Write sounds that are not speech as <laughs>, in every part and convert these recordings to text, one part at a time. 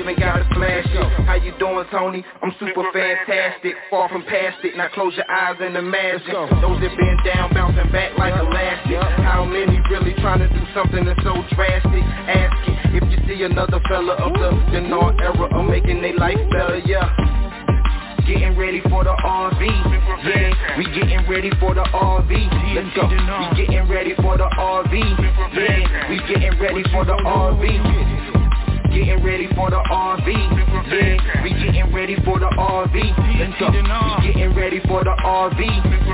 even gotta flash it. How you doing, Tony? I'm super fantastic, far from past it. Now close your eyes and imagine those that been down, bouncing back like elastic. How many really trying to do something that's so drastic? Ask it if you see another fella of the Denard era of making their life better, yeah. Getting ready for the RV, yeah. We getting ready for the RV. Let's go. We getting ready for the RV, yeah. We getting ready for the RV. Getting ready for the RV, yeah. We getting ready for the RV. Let's. We getting ready for the RV,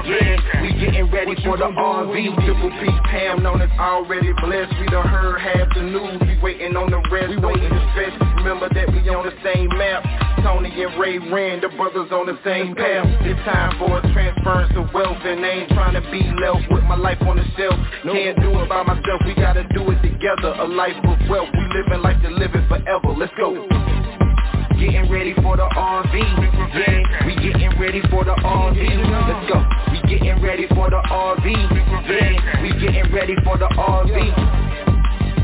yeah. We getting ready for the RV. Triple P Pam known as already blessed. We done heard half the news. We waiting on the rest. We waiting to stretch. Remember that we on the same map. Tony and Ray Rand, the brothers on the same path. It's time for a transference of wealth, and I ain't trying to be left with my life on the shelf. Can't do it by myself. We gotta do it together. A life of wealth. We living like to live it forever. Let's go. Getting ready for the RV, yeah. We getting ready for the RV. Let's go. We getting ready for the RV, yeah. We getting ready for the RV.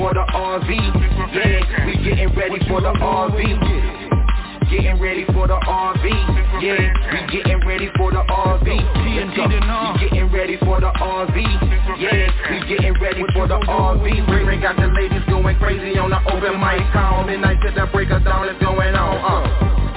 for the RV, yeah. We getting ready for the RV. Getting ready for the RV, yeah. We getting ready for the RV. We getting ready for the RV, yeah. We getting ready for the RV. Ray got the ladies going crazy on the open mic call. Midnight to the break of dawn is going on. Uh.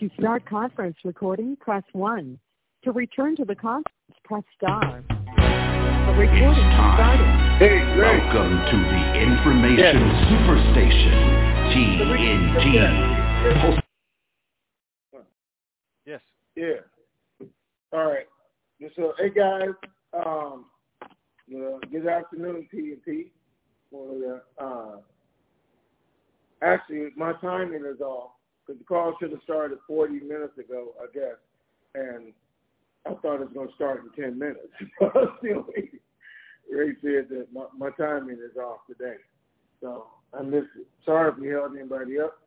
To start conference recording, press 1. To return to the conference, press star. The recording is starting. Hey, Ray. Welcome to the Information Superstation, TNT. Yes. Yeah. All right. So, hey guys, um, uh, good afternoon, TNT. Well, uh, uh, actually, my timing is off because the call should have started 40 minutes ago, I guess, and I thought it was going to start in 10 minutes. <laughs> Still waiting. Ray said that my, my timing is off today, so I missed it. Sorry if we held anybody up,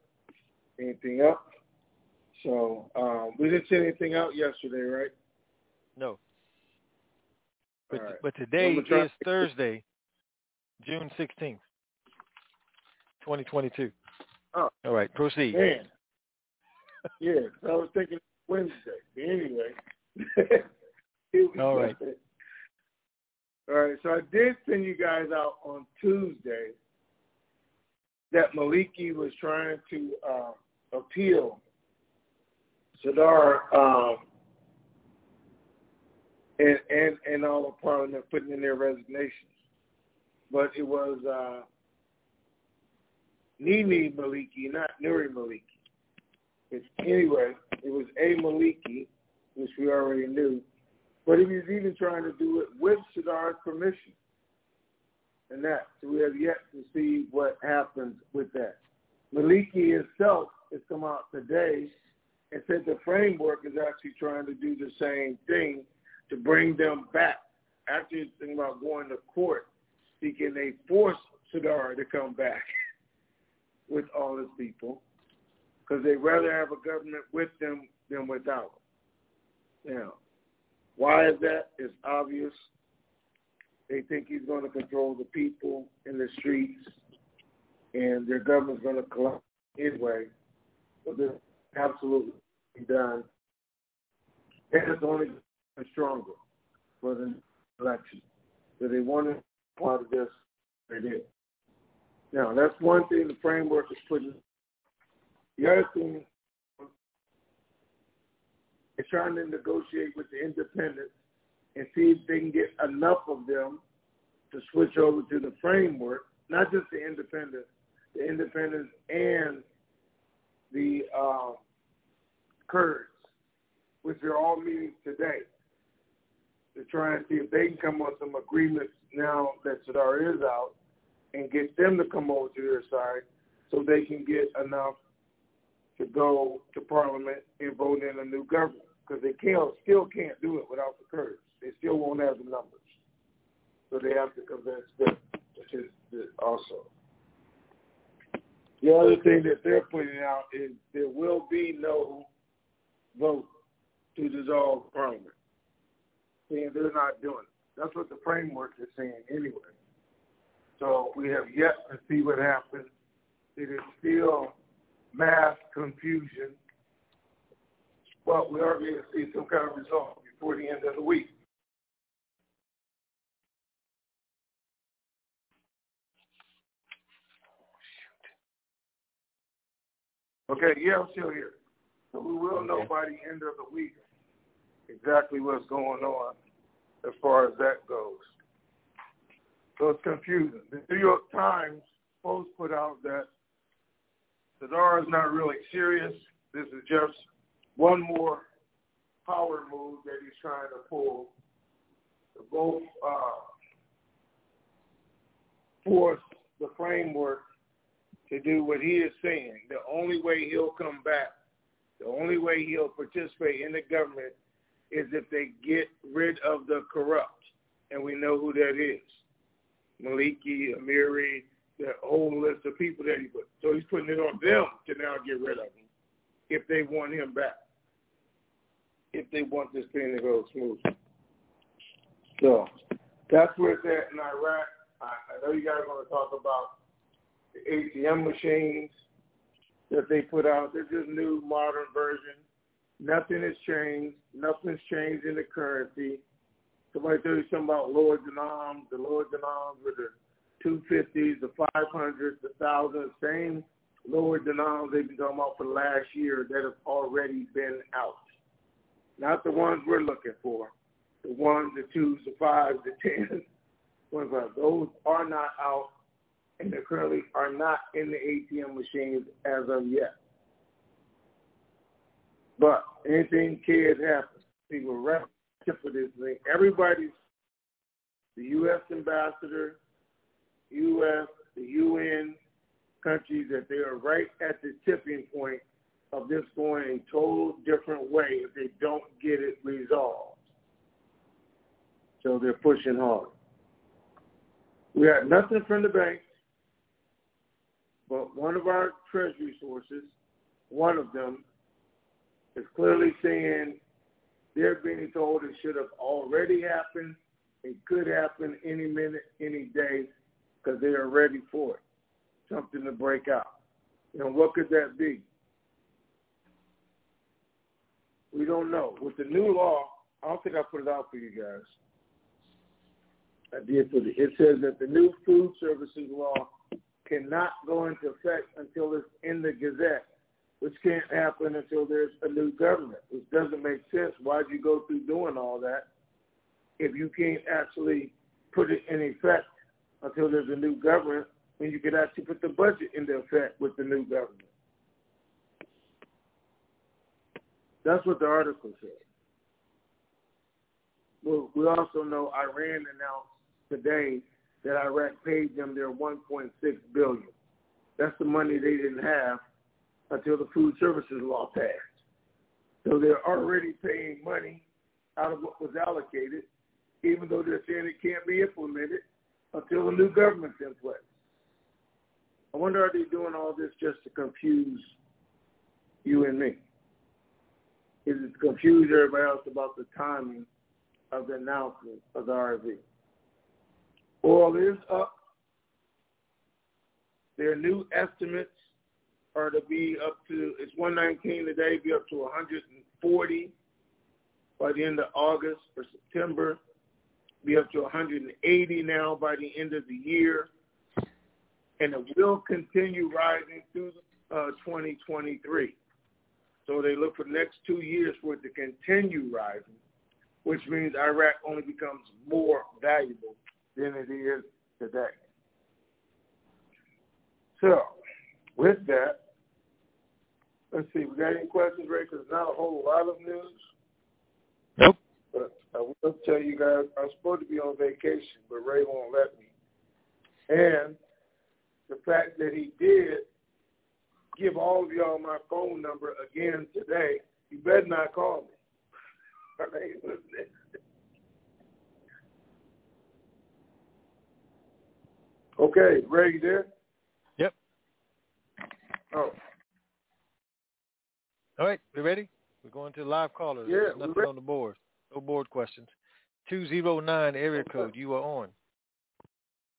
anything up. So um, we didn't send anything out yesterday, right? No. But right. but today is Thursday, June sixteenth, twenty twenty two. Oh. All right, proceed. Man. Yeah, I was thinking Wednesday. Anyway. <laughs> all right. All right. so I did send you guys out on Tuesday that Maliki was trying to uh, appeal Sadar um, and, and and all of Parliament putting in their resignations, but it was uh, Nini Maliki, not Nuri Maliki. Anyway, it was a Maliki, which we already knew, but he was even trying to do it with Sadar's permission. And that, so we have yet to see what happens with that. Maliki himself has come out today and said the framework is actually trying to do the same thing to bring them back. After Actually, thinking about going to court, seeking they force Sadar to come back <laughs> with all his people because they'd rather have a government with them than without them. Now, why is that? It's obvious. They think he's going to control the people in the streets, and their government's going to collapse anyway. But they're absolutely done. And it's only stronger for the election. So they wanted part of this, they did. Now, that's one thing the framework is putting. The other thing is trying to negotiate with the independents and see if they can get enough of them to switch over to the framework, not just the independents, the independents and the uh, Kurds, which are all meeting today to try and see if they can come up with some agreements now that Sadar is out and get them to come over to their side so they can get enough to go to Parliament and vote in a new government because they can't, still can't do it without the Kurds. They still won't have the numbers. So they have to convince them, which is also. The other thing that they're putting out is there will be no vote to dissolve Parliament. Saying they're not doing it. That's what the framework is saying anyway. So we have yet to see what happens. It is still mass confusion, but we are going to see some kind of result before the end of the week. Okay, yeah, I'm still here. So we will know by the end of the week exactly what's going on as far as that goes. So it's confusing. The New York Times post put out that Sadar is not really serious. This is just one more power move that he's trying to pull to both uh, force the framework to do what he is saying. The only way he'll come back, the only way he'll participate in the government is if they get rid of the corrupt. And we know who that is. Maliki, Amiri, that whole list of people that he put. So he's putting it on them to now get rid of him if they want him back. If they want this thing to go smooth. So that's where it's at in Iraq. I, I know you guys want to talk about the ATM machines that they put out. They're just new, modern version. Nothing has changed. Nothing's changed in the currency. Somebody tell you something about lower denoms, the lower denoms with the 250s, the 500s, the 1000s, same lower denoms they've been talking about for last year that have already been out. Not the ones we're looking for. The ones, the twos, the fives, the tens. Those are not out and they currently are not in the ATM machines as of yet. But anything can happen. People wrap for this thing. Everybody's the U.S. ambassador, U.S., the UN countries that they are right at the tipping point of this going a total different way if they don't get it resolved. So they're pushing hard. We had nothing from the banks, but one of our treasury sources, one of them, is clearly saying they're being told it should have already happened It could happen any minute, any day, because they are ready for it. Something to break out. Know, what could that be? We don't know. With the new law, I don't think I put it out for you guys. I did put it. It says that the new food services law cannot go into effect until it's in the Gazette, which can't happen until there's a new government, which doesn't make sense. Why'd you go through doing all that if you can't actually put it in effect until there's a new government when you could actually put the budget into effect with the new government? That's what the article said. Well, we also know Iran announced today that Iraq paid them their 1.6 billion. That's the money they didn't have until the food services law passed. So they're already paying money out of what was allocated, even though they're saying it can't be implemented until the new government's in place. I wonder are they doing all this just to confuse you and me? Is it to confuse everybody else about the timing of the announcement of the RV? Oil is up. Their new estimates are to be up to it's 119 today, be up to 140 by the end of August or September, be up to 180 now by the end of the year, and it will continue rising through uh, 2023. So they look for the next two years for it to continue rising, which means Iraq only becomes more valuable than it is today. So, with that, let's see. We got any questions, Ray? Because not a whole lot of news. Nope. I will tell you guys, I'm supposed to be on vacation, but Ray won't let me. And the fact that he did give all of y'all my phone number again today, you better not call me. <laughs> Okay, Ray, you there? Yep. Oh. All right, we ready? We're going to live callers. Yeah, There's nothing on the board. No board questions. 209 area code. You are on.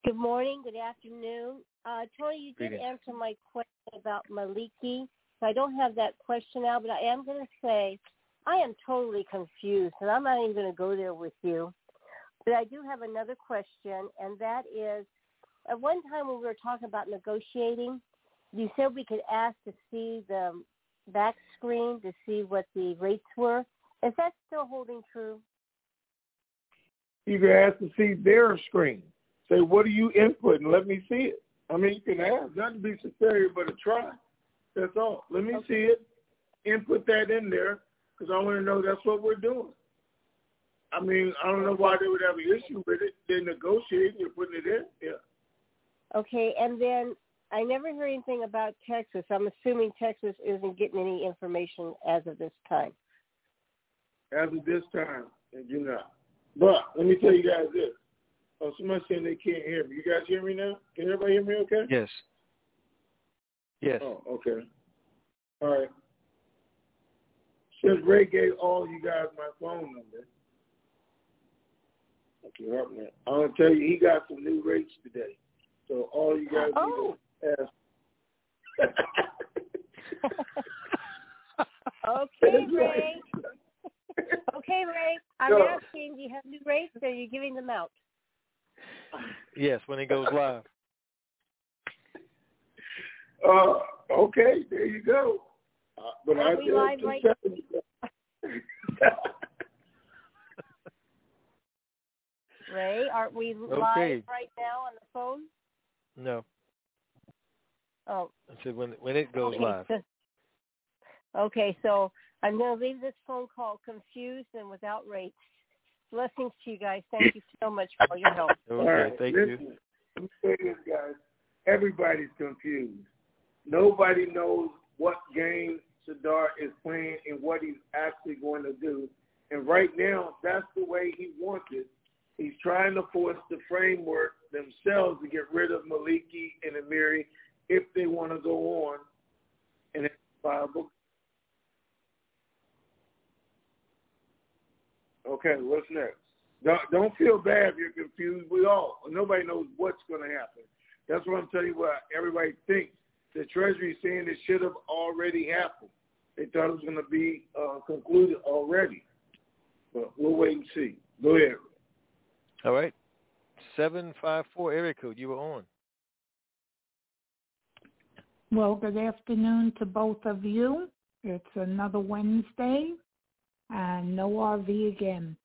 Good morning, good afternoon. Uh, Tony, you did Greetings. answer my question about Maliki. So I don't have that question now, but I am going to say I am totally confused, and I'm not even going to go there with you. But I do have another question, and that is, at one time when we were talking about negotiating, you said we could ask to see the back screen to see what the rates were. Is that still holding true? You can ask to see their screen. Say, what are you inputting? Let me see it. I mean, you can ask. Nothing to be superior but a try. That's all. Let me see it. Input that in there because I want to know that's what we're doing. I mean, I don't know why they would have an issue with it. They're negotiating. You're putting it in. Yeah. Okay, and then I never heard anything about Texas. I'm assuming Texas isn't getting any information as of this time. As of this time, they do not. But let me tell you guys this. Oh, somebody's saying they can't hear me. You guys hear me now? Can everybody hear me okay? Yes. Yes. Oh, okay. All right. Since Ray gave all you guys my phone number, okay, help me. I'm gonna tell you he got some new rates today. So all you guys Oh. need to oh. ask. <laughs> <laughs> Okay, Ray. <laughs> Okay, Ray. I'm Go. asking, do you have new rates or are you giving them out? Yes, when it goes live. <laughs> Uh, okay, there you go. Uh, but Are I we just live keep right- telling you. <laughs> Ray, aren't we Okay. live right now on the phone? No. Oh, I said when when it goes okay. live. Okay, so I'm going to leave this phone call confused and without rates. Blessings to you guys. Thank you so much for all your help. All Okay, right, thank listen, you. Let me say this, guys. Everybody's confused. Nobody knows what game Sadar is playing and what he's actually going to do. And right now, that's the way he wants it. He's trying to force the framework themselves to get rid of Maliki and Amiri if they want to go on and it's viable. Okay, what's next? Don't, don't feel bad if you're confused. We all. Nobody knows what's going to happen. That's what I'm telling you. What everybody thinks. The Treasury is saying it should have already happened. They thought it was going to be uh, concluded already. But we'll wait and see. Go ahead. All right. 754 area code. You were on. Well, good afternoon to both of you. It's another Wednesday and no RV again.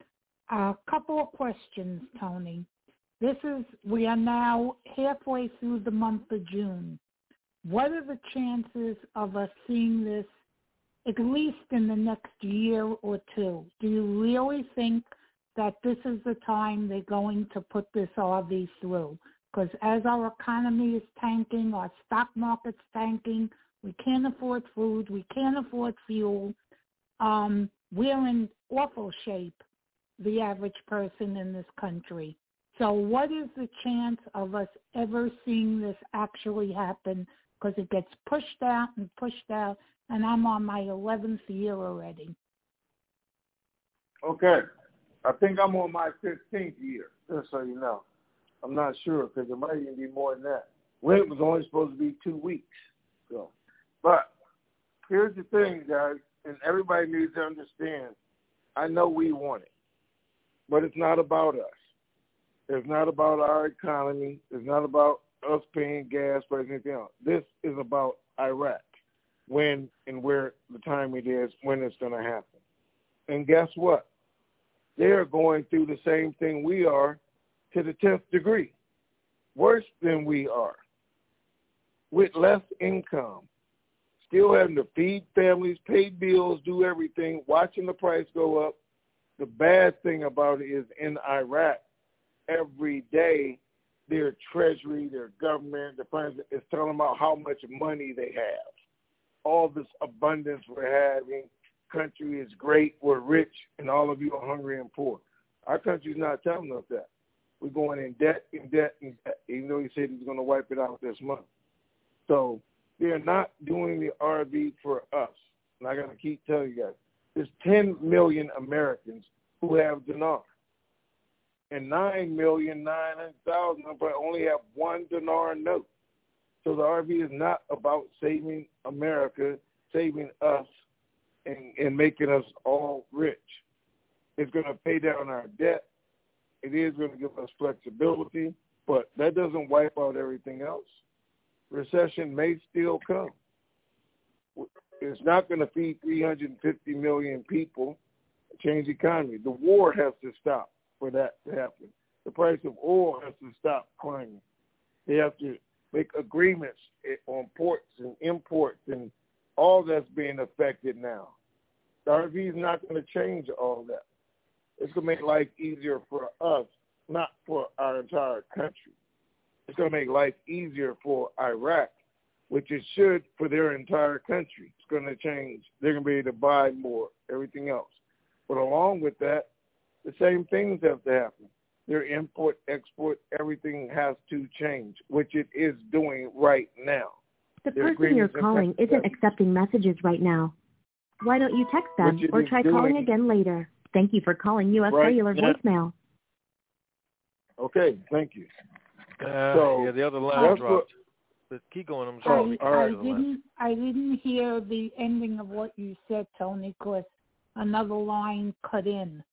A couple of questions, Tony. This is, we are now halfway through the month of June. What are the chances of us seeing this at least in the next year or two? Do you really think that this is the time they're going to put this RV through? Because as our economy is tanking, our stock market's tanking, we can't afford food, we can't afford fuel. Um, we're in awful shape, the average person in this country. So what is the chance of us ever seeing this actually happen? Because it gets pushed out and pushed out, and I'm on my 11th year already. Okay. I think I'm on my 15th year, just so you know. I'm not sure because it might even be more than that. When it was only supposed to be two weeks. So, but here's the thing, guys, and everybody needs to understand. I know we want it, but it's not about us. It's not about our economy. It's not about us paying gas or anything else. This is about Iraq, when and where the time it is, when it's going to happen. And guess what? They're going through the same thing we are to the 10th degree, worse than we are, with less income, still having to feed families, pay bills, do everything, watching the price go up. The bad thing about it is in Iraq, every day their treasury, their government, their president is telling them about how much money they have. All this abundance we're having, country is great, we're rich, and all of you are hungry and poor. Our country's not telling us that. We're going in debt, in debt, in debt, even though he said he's going to wipe it out this month. So they're not doing the RV for us. And I got to keep telling you guys, there's 10 million Americans who have dinar. And 9,900,000 but only have one dinar note. So the RV is not about saving America, saving us, and, and making us all rich. It's going to pay down our debt. It is going to give us flexibility, but that doesn't wipe out everything else. Recession may still come. It's not going to feed 350 million people, change the economy. The war has to stop for that to happen. The price of oil has to stop climbing. They have to make agreements on ports and imports and all that's being affected now. The RV is not going to change all that. It's going to make life easier for us, not for our entire country. It's going to make life easier for Iraq, which it should for their entire country. It's going to change. They're going to be able to buy more, everything else. But along with that, the same things have to happen. Their import, export, everything has to change, which it is doing right now. The person you're calling isn't accepting messages right now. Why don't you text them or try doing. calling again later? Thank you for calling U.S. Right Cellular now. voicemail. Okay, thank you. Uh, So, yeah, the other line dropped. what- But keep going. I'm I, sorry. I didn't I didn't hear the ending of what you said, Tony, because another line cut in.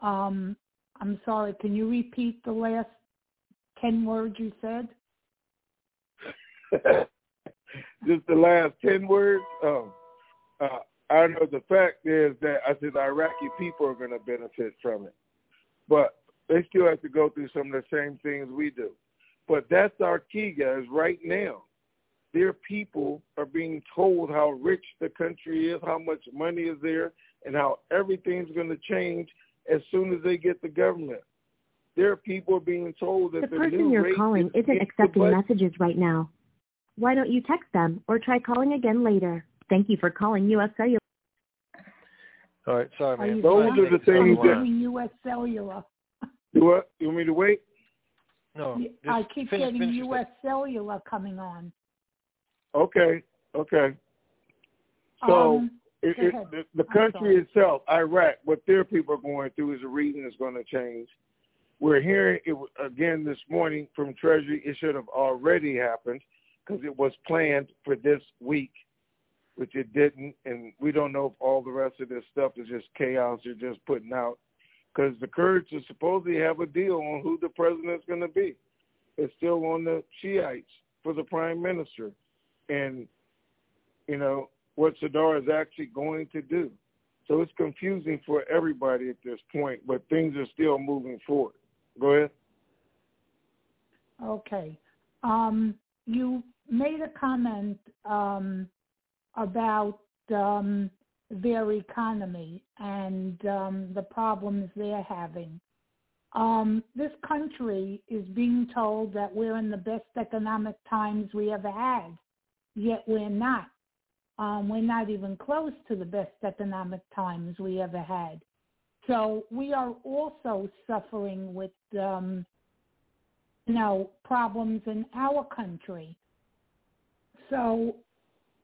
Um, I'm sorry. Can you repeat the last ten words you said? <laughs> Just the last 10 words. Um, uh, I know the fact is that I said the Iraqi people are going to benefit from it. But they still have to go through some of the same things we do. But that's our key, guys, right now. Their people are being told how rich the country is, how much money is there, and how everything's going to change as soon as they get the government. Their people are being told that The the, person new you're rate calling is isn't accepting messages right now. Why don't you text them or try calling again later? Thank you for calling U.S. Cellular. All right, sorry, man. Those are the things that- getting U.S. Cellular. Do what? You want me to wait? No, I keep finish, getting finish U.S. Cellular coming on. Okay, okay. So um, it, it, the, the country itself, Iraq, what their people are going through is the reason it's going to change. we're hearing it again this morning from Treasury. It should have already happened because it was planned for this week, which it didn't. And we don't know if all the rest of this stuff is just chaos they're just putting out. Because the Kurds are supposedly have a deal on who the president's going to be. It's still on the Shiites for the prime minister. And, you know, what Sadr is actually going to do. So it's confusing for everybody at this point, but things are still moving forward. Go ahead. Okay. Um, you made a comment um, about um, their economy and um, the problems they're having. Um, this country is being told that we're in the best economic times we ever had, yet we're not. Um, we're not even close to the best economic times we ever had. So we are also suffering with, um, you know, problems in our country. So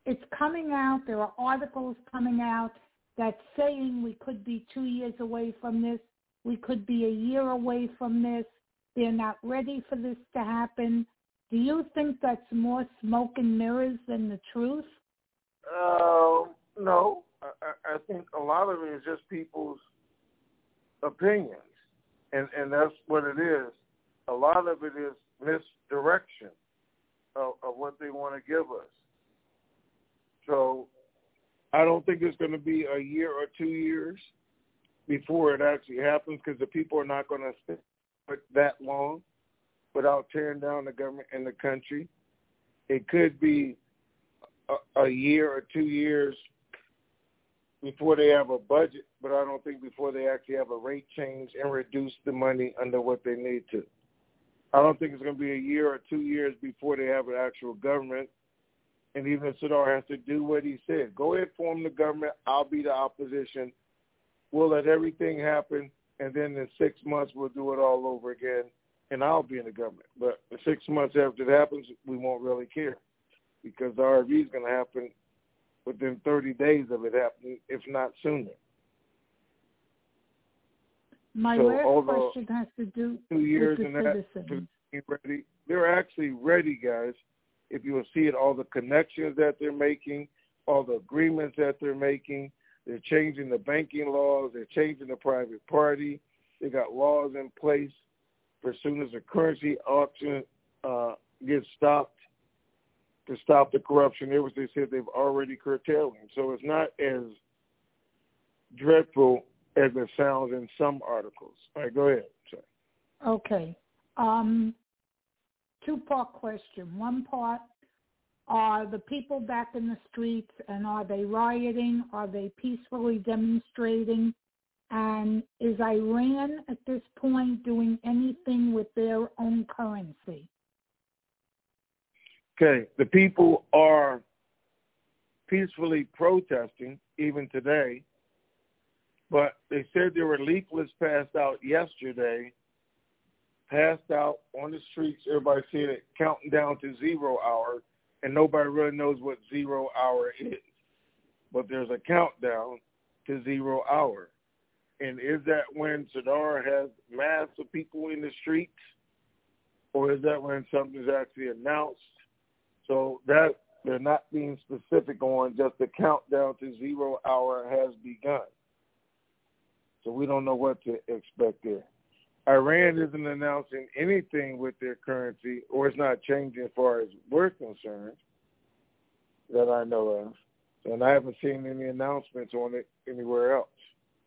it's coming out. There are articles coming out that saying we could be two years away from this. We could be a year away from this. They're not ready for this to happen. Do you think that's more smoke and mirrors than the truth? Uh, no. I, I think a lot of it is just people's opinions, and and that's what it is. A lot of it is misdirection of, of what they want to give us. So I don't think it's going to be a year or two years before it actually happens because the people are not going to stay that long without tearing down the government and the country. It could be a, a year or two years before they have a budget, but I don't think before they actually have a rate change and reduce the money under what they need to. I don't think it's going to be a year or two years before they have an actual government. And even if has to do what he said, go ahead, form the government. I'll be the opposition. We'll let everything happen, and then in six months we'll do it all over again, and I'll be in the government. But six months after it happens, we won't really care because the RV is going to happen within 30 days of it happening, if not sooner. My so last question has to do two years with the and. That, ready. They're actually ready, guys. If you will see it, all the connections that they're making, all the agreements that they're making, they're changing the banking laws, they're changing the private party. They got laws in place for as soon as the currency auction uh, gets stopped, to stop the corruption. It was they said they've already curtailed him. So it's not as dreadful as it sounds in some articles. All right, go ahead. Sorry. Okay. Um, two part question. One part are the people back in the streets and are they rioting? Are they peacefully demonstrating? And is Iran at this point doing anything with their own currency? Okay, the people are peacefully protesting even today, but they said there were leaflets passed out yesterday, passed out on the streets. Everybody said it counting down to zero hour, and nobody really knows what zero hour is. But there's a countdown to zero hour. And is that when Sadr has mass of people in the streets? Or is that when something's actually announced so that they're not being specific on just the countdown to zero hour has begun. So we don't know what to expect there. Iran isn't announcing anything with their currency, or it's not changing as far as we're concerned, that I know of. And I haven't seen any announcements on it anywhere else.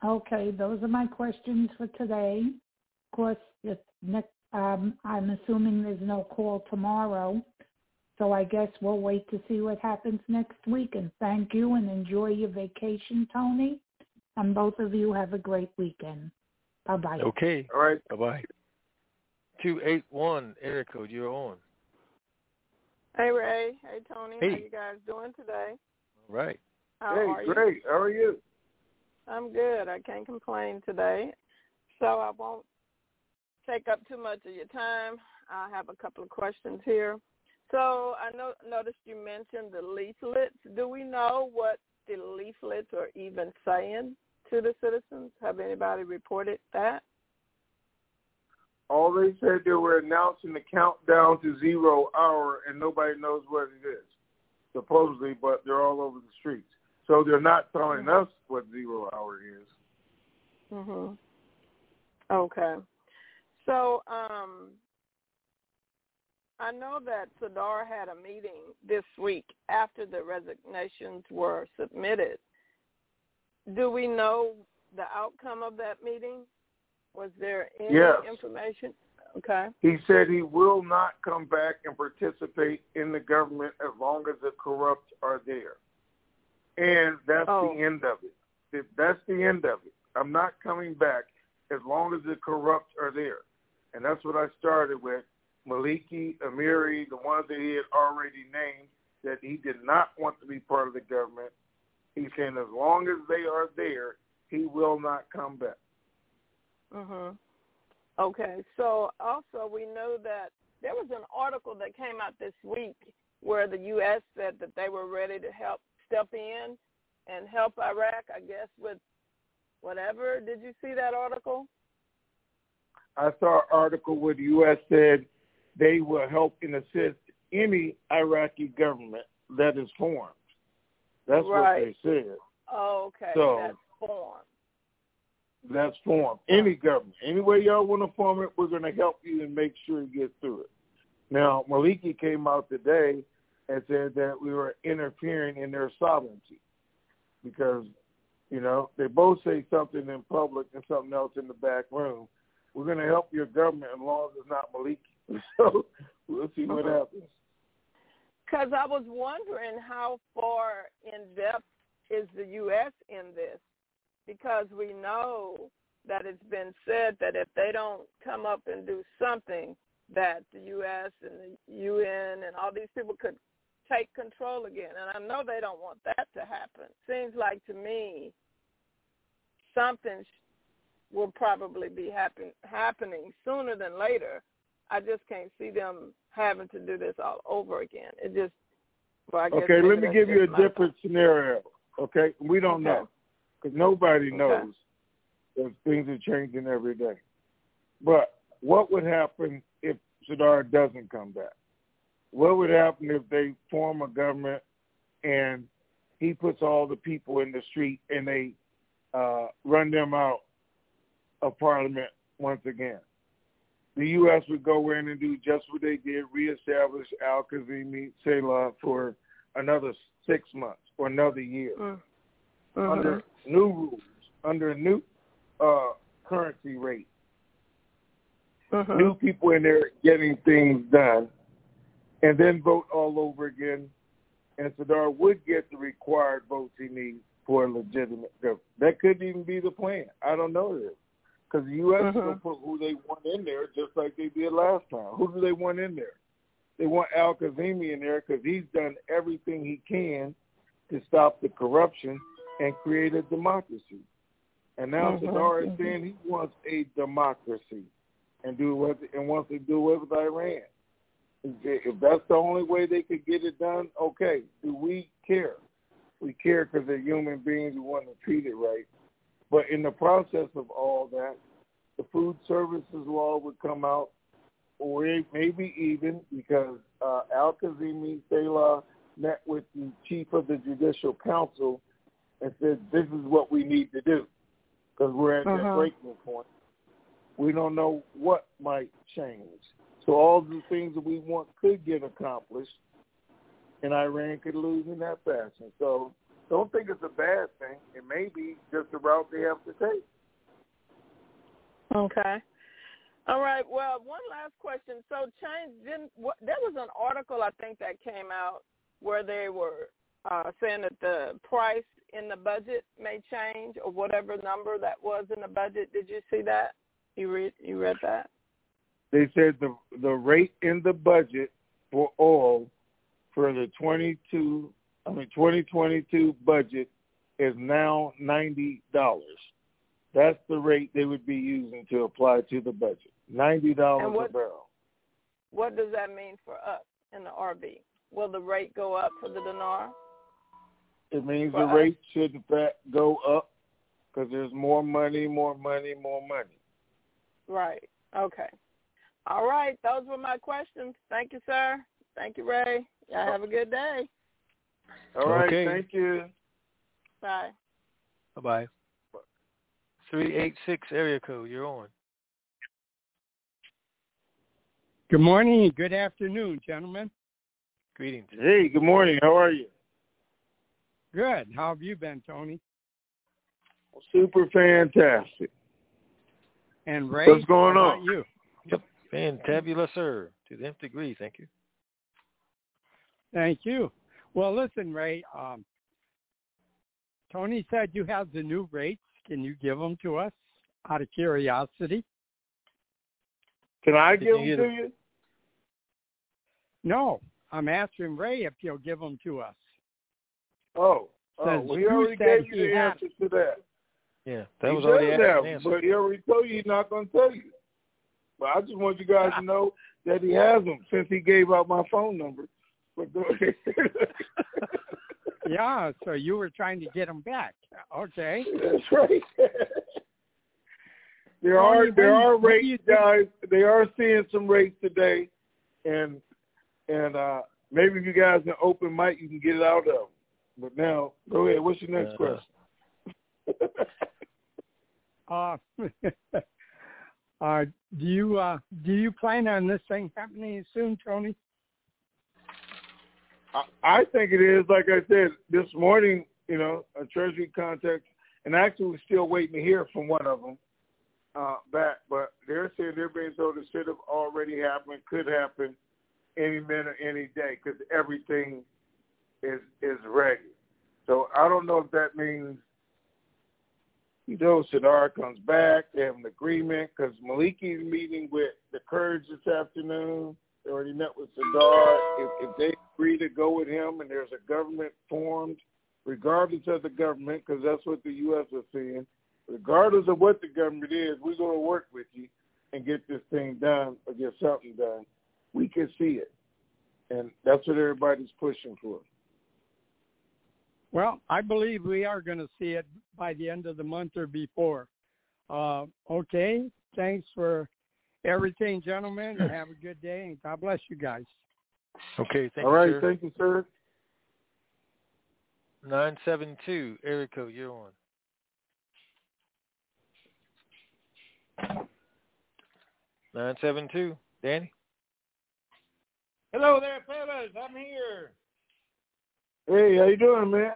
Okay, those are my questions for today. Of course, if next, um, I'm assuming there's no call tomorrow. So I guess we'll wait to see what happens next week. And thank you and enjoy your vacation, Tony. And both of you have a great weekend. Bye bye. Okay. All right. Bye bye. Two eight one area code. You're on. Hey Ray. Hey Tony. Hey. How you guys doing today? All right. How hey, are you? great. How are you? I'm good. I can't complain today. So I won't take up too much of your time. I have a couple of questions here. So I know, noticed you mentioned the leaflets. Do we know what the leaflets are even saying to the citizens? Have anybody reported that? All they said they were announcing the countdown to zero hour, and nobody knows what it is, supposedly, but they're all over the streets. So they're not telling us what zero hour is. Mhm. Okay. So, um, I know that Sadar had a meeting this week after the resignations were submitted. Do we know the outcome of that meeting? Was there any yes. information? Okay. He said he will not come back and participate in the government as long as the corrupt are there. And that's oh. the end of it. That's the end of it. I'm not coming back as long as the corrupt are there. And that's what I started with. Maliki, Amiri, the ones that he had already named, that he did not want to be part of the government. He's saying as long as they are there, he will not come back. Mhm. Okay. So also we know that there was an article that came out this week where the U.S. said that they were ready to help step in and help Iraq. I guess with whatever. Did you see that article? I saw an article where the U.S. said they will help and assist any Iraqi government that is formed. That's right. what they said. Oh, okay. So, that's form. That's form. Any government. Any way y'all want to form it, we're going to help you and make sure you get through it. Now, Maliki came out today and said that we were interfering in their sovereignty because, you know, they both say something in public and something else in the back room. We're going to help your government as long as it's not Maliki. <laughs> So we'll see what Uh-huh. happens. Because I was wondering how far in depth is the U.S. in this? Because we know that it's been said that if they don't come up and do something, that the U.S. and the UN and all these people could take control again. And I know they don't want that to happen. Seems like to me something will probably be happen, happening sooner than later. I just can't see them having to do this all over again. It just well, I guess Okay, let me give you a different scenario. Okay, we don't Okay. know because nobody Okay. knows. Because things are changing every day. But what would happen if Sadar doesn't come back? What would happen if they form a government and he puts all the people in the street and they uh, run them out of Parliament once again? The U.S. would go in and do just what they did, reestablish Al Kazimi Selah for another six months or another year Mm. under new rules, under a new uh, currency rate. Mhm. New people in there getting things done, and then vote all over again. And Sadar would get the required votes he needs for a legitimate government. That could even be the plan. I don't know this. Because the U.S. Mhm. will put who they want in there just like they did last time. Who do they want in there? They want Al Kazimi in there because he's done everything he can to stop the corruption and create a democracy. And now Mhm, Sadar is mhm. saying he wants a democracy and do what and wants to do it with Iran. If that's the only way they could get it done, okay. Do we care? We care because they're human beings who want to treat it right. But in the process of all that, the food services law would come out, or maybe even because uh, Al Kazimi Selah met with the chief of the Judicial Council and said, "This is what we need to do," because we're at that Uh-huh. breaking point. We don't know what might change. So all the things that we want could get accomplished, and Iran could lose in that fashion. So don't think it's a bad thing. It may be just the route they have to take. Okay. All right. Well, one last question. So, change didn't. What, there was an article I think that came out where they were uh, saying that the price in the budget may change, or whatever number that was in the budget. Did you see that? You read. You read that? They said the the rate in the budget for oil for the 22, I mean 2022 budget is now ninety dollars. That's the rate they would be using to apply to the budget. Ninety dollars And a barrel. What does that mean for us in the RV? Will the rate go up for the dinar? It means For the us. rate should in fact go up because there's more money, more money, more money. Right. Okay. All right, those were my questions. Thank you, sir. Thank you, Ray. Y'all have a good day. All right, Okay. thank you. Bye. Bye bye. Three eight six area code. You're on. Good morning. Good afternoon, gentlemen. Greetings. Hey, good morning. How are you? Good. How have you been, Tony? Super fantastic. And Ray, What's going how on? about you? Yep. Fantabulous, sir. To the nth degree. Thank you. Thank you. Well, listen, Ray. Um, Tony said you have the new rates. Can you give them to us out of curiosity? Can I Did give them to you? No, I'm asking Ray if he'll give them to us. Oh, oh, we well, he already gave you the had answer to that. Yeah, that he was already does asked answered. but he already told you he's not going to tell you. But I just want you guys to know that he has them since he gave out my phone number. But go ahead. Yeah, so you were trying to get them back. Okay. That's right. <laughs> there Tony, are there are when rates, think- guys. They are seeing some rates today, and and uh maybe if you guys can open mic, you can get it out of them. But now, go ahead. What's your next <laughs> Uh, question? <laughs> Uh, uh, do you uh, do you plan on this thing happening soon, Tony? I, think it is. Like I said this morning, you know, a Treasury contact, and actually we're still waiting to hear from one of them uh, back. But they're saying they're being told it should have already happened, could happen any minute, any day, because everything is is ready. So I don't know if that means you know Sadr comes back, they have an agreement, because Maliki's meeting with the Kurds this afternoon. They already met with Sadr. If, if they agree to go with him and there's a government formed, regardless of the government, because that's what the U.S. is saying, regardless of what the government is, we're going to work with you and get this thing done or get something done. We can see it. And that's what everybody's pushing for. Well, I believe we are going to see it by the end of the month or before. Uh, okay. Thanks for everything, gentlemen. <laughs> Have a good day, and God bless you guys. Okay, thank All you, right, sir. thank you, sir. Nine seven two area code. You're on. Nine seven two. Danny. Hello there, fellas. I'm here. Hey, how you doing, man?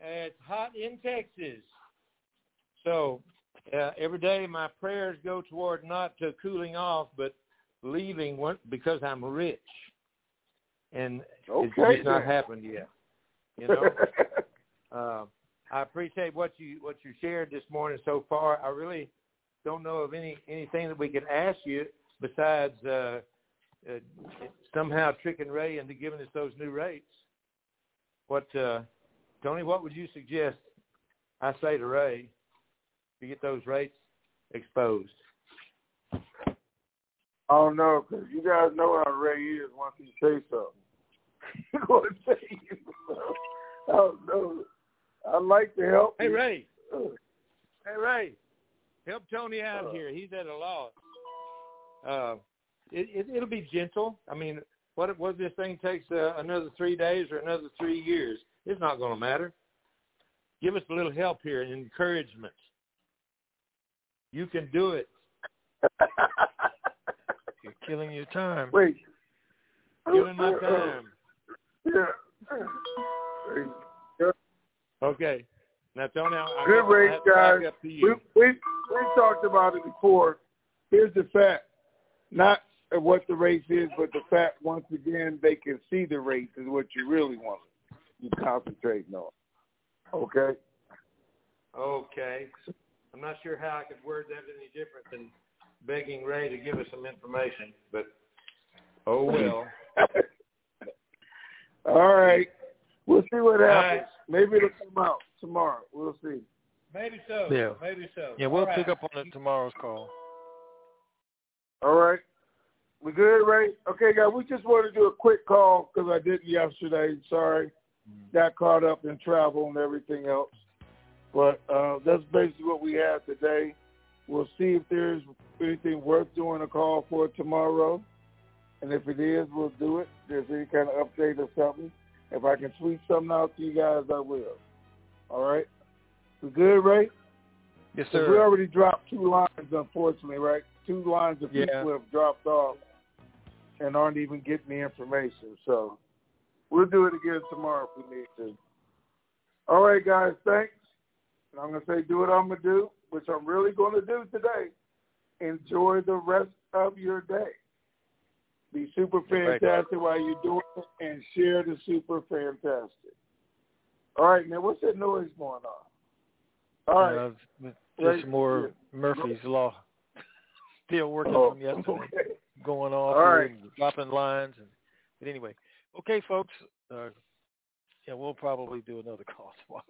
It's hot in Texas. So uh, every day my prayers go toward not to cooling off, but leaving one, because I'm rich. And it's Okay, just not happened yet. You know, uh, <laughs> I appreciate what you what you shared this morning so far. I really don't know of any anything that we could ask you besides uh, uh, somehow tricking Ray into giving us those new rates. What, uh, Tony? What would you suggest? I say to Ray to get those rates exposed. I don't know, because you guys know how Ray is once he says something. <laughs> He's going to say you. I don't know. I like to help. Hey you. Ray. Hey Ray. Help Tony out here. He's at a loss. Uh, it, it, it'll be gentle. I mean, what if, what this thing takes uh, another three days or another three years? It's not going to matter. Give us a little help here and encouragement. You can do it. <laughs> You're killing your time. Wait. Killing my time. Okay. Now, Tony, I, I Good race, I rate, have guys. We, you. we we talked about it before. Here's the fact: not what the race is, but the fact once again they can see the race is what you really want. You concentrating on. Okay. Okay. I'm not sure how I could word that any different than begging Ray to give us some information, but oh well. All right. We'll see what All happens. right. Maybe it'll come out tomorrow. We'll see. Maybe so. Yeah. Maybe so. Yeah, we'll All right. pick up on it tomorrow's call. All right. We good, right? Okay, guys. We just wanted to do a quick call because I didn't yesterday. Sorry. Got caught up in travel and everything else. But uh, that's basically what we have today. We'll see if there's anything worth doing a call for tomorrow. And if it is, we'll do it. If there's any kind of update or something. If I can tweet something out to you guys, I will. All right? We good, right? Yes, sir. We already dropped two lines, unfortunately, right? Two lines of Yeah. people have dropped off and aren't even getting the information. So we'll do it again tomorrow if we need to. All right, guys, thanks. And I'm going to say do what I'm going to do, which I'm really going to do today. Enjoy the rest of your day. Be super Right. fantastic while you're doing it and share the super fantastic. All right, man, what's that noise going on? All right. Uh, Right. just more Murphy's Law. <laughs> Still working Oh, from yesterday. okay. Going off All here right. and dropping lines. And, but anyway, okay, folks. Uh, yeah, we'll probably do another <laughs> call tomorrow.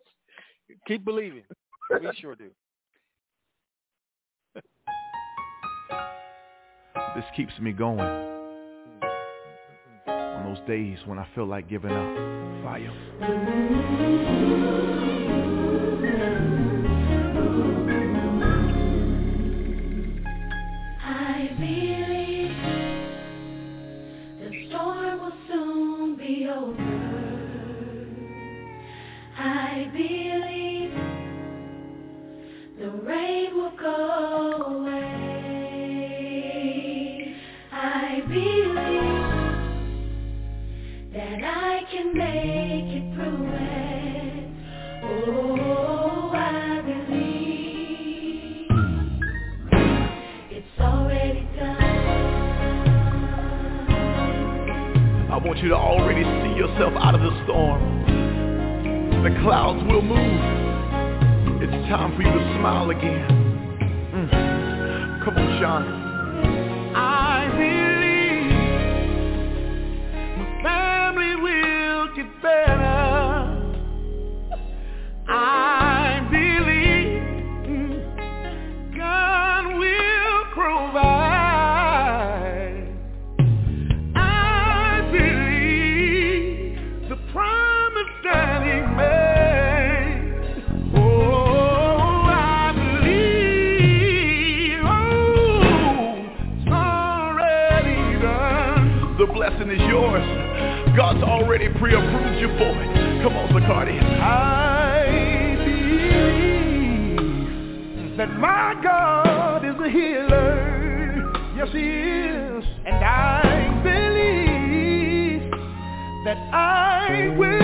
Keep believing. We <laughs> sure do. This keeps me going. Those days when I feel like giving up. Fire. Yourself out of the storm. The clouds will move. It's time for you to smile again. Mm. Come on, Sean. God's already pre-approved you for it. Come on, Bacardi. I believe that my God is a healer. Yes, He is. And I believe that I will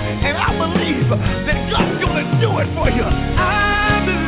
And I believe that God's to do it for you. I believe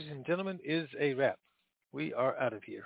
ladies and gentlemen, is a wrap. We are out of here.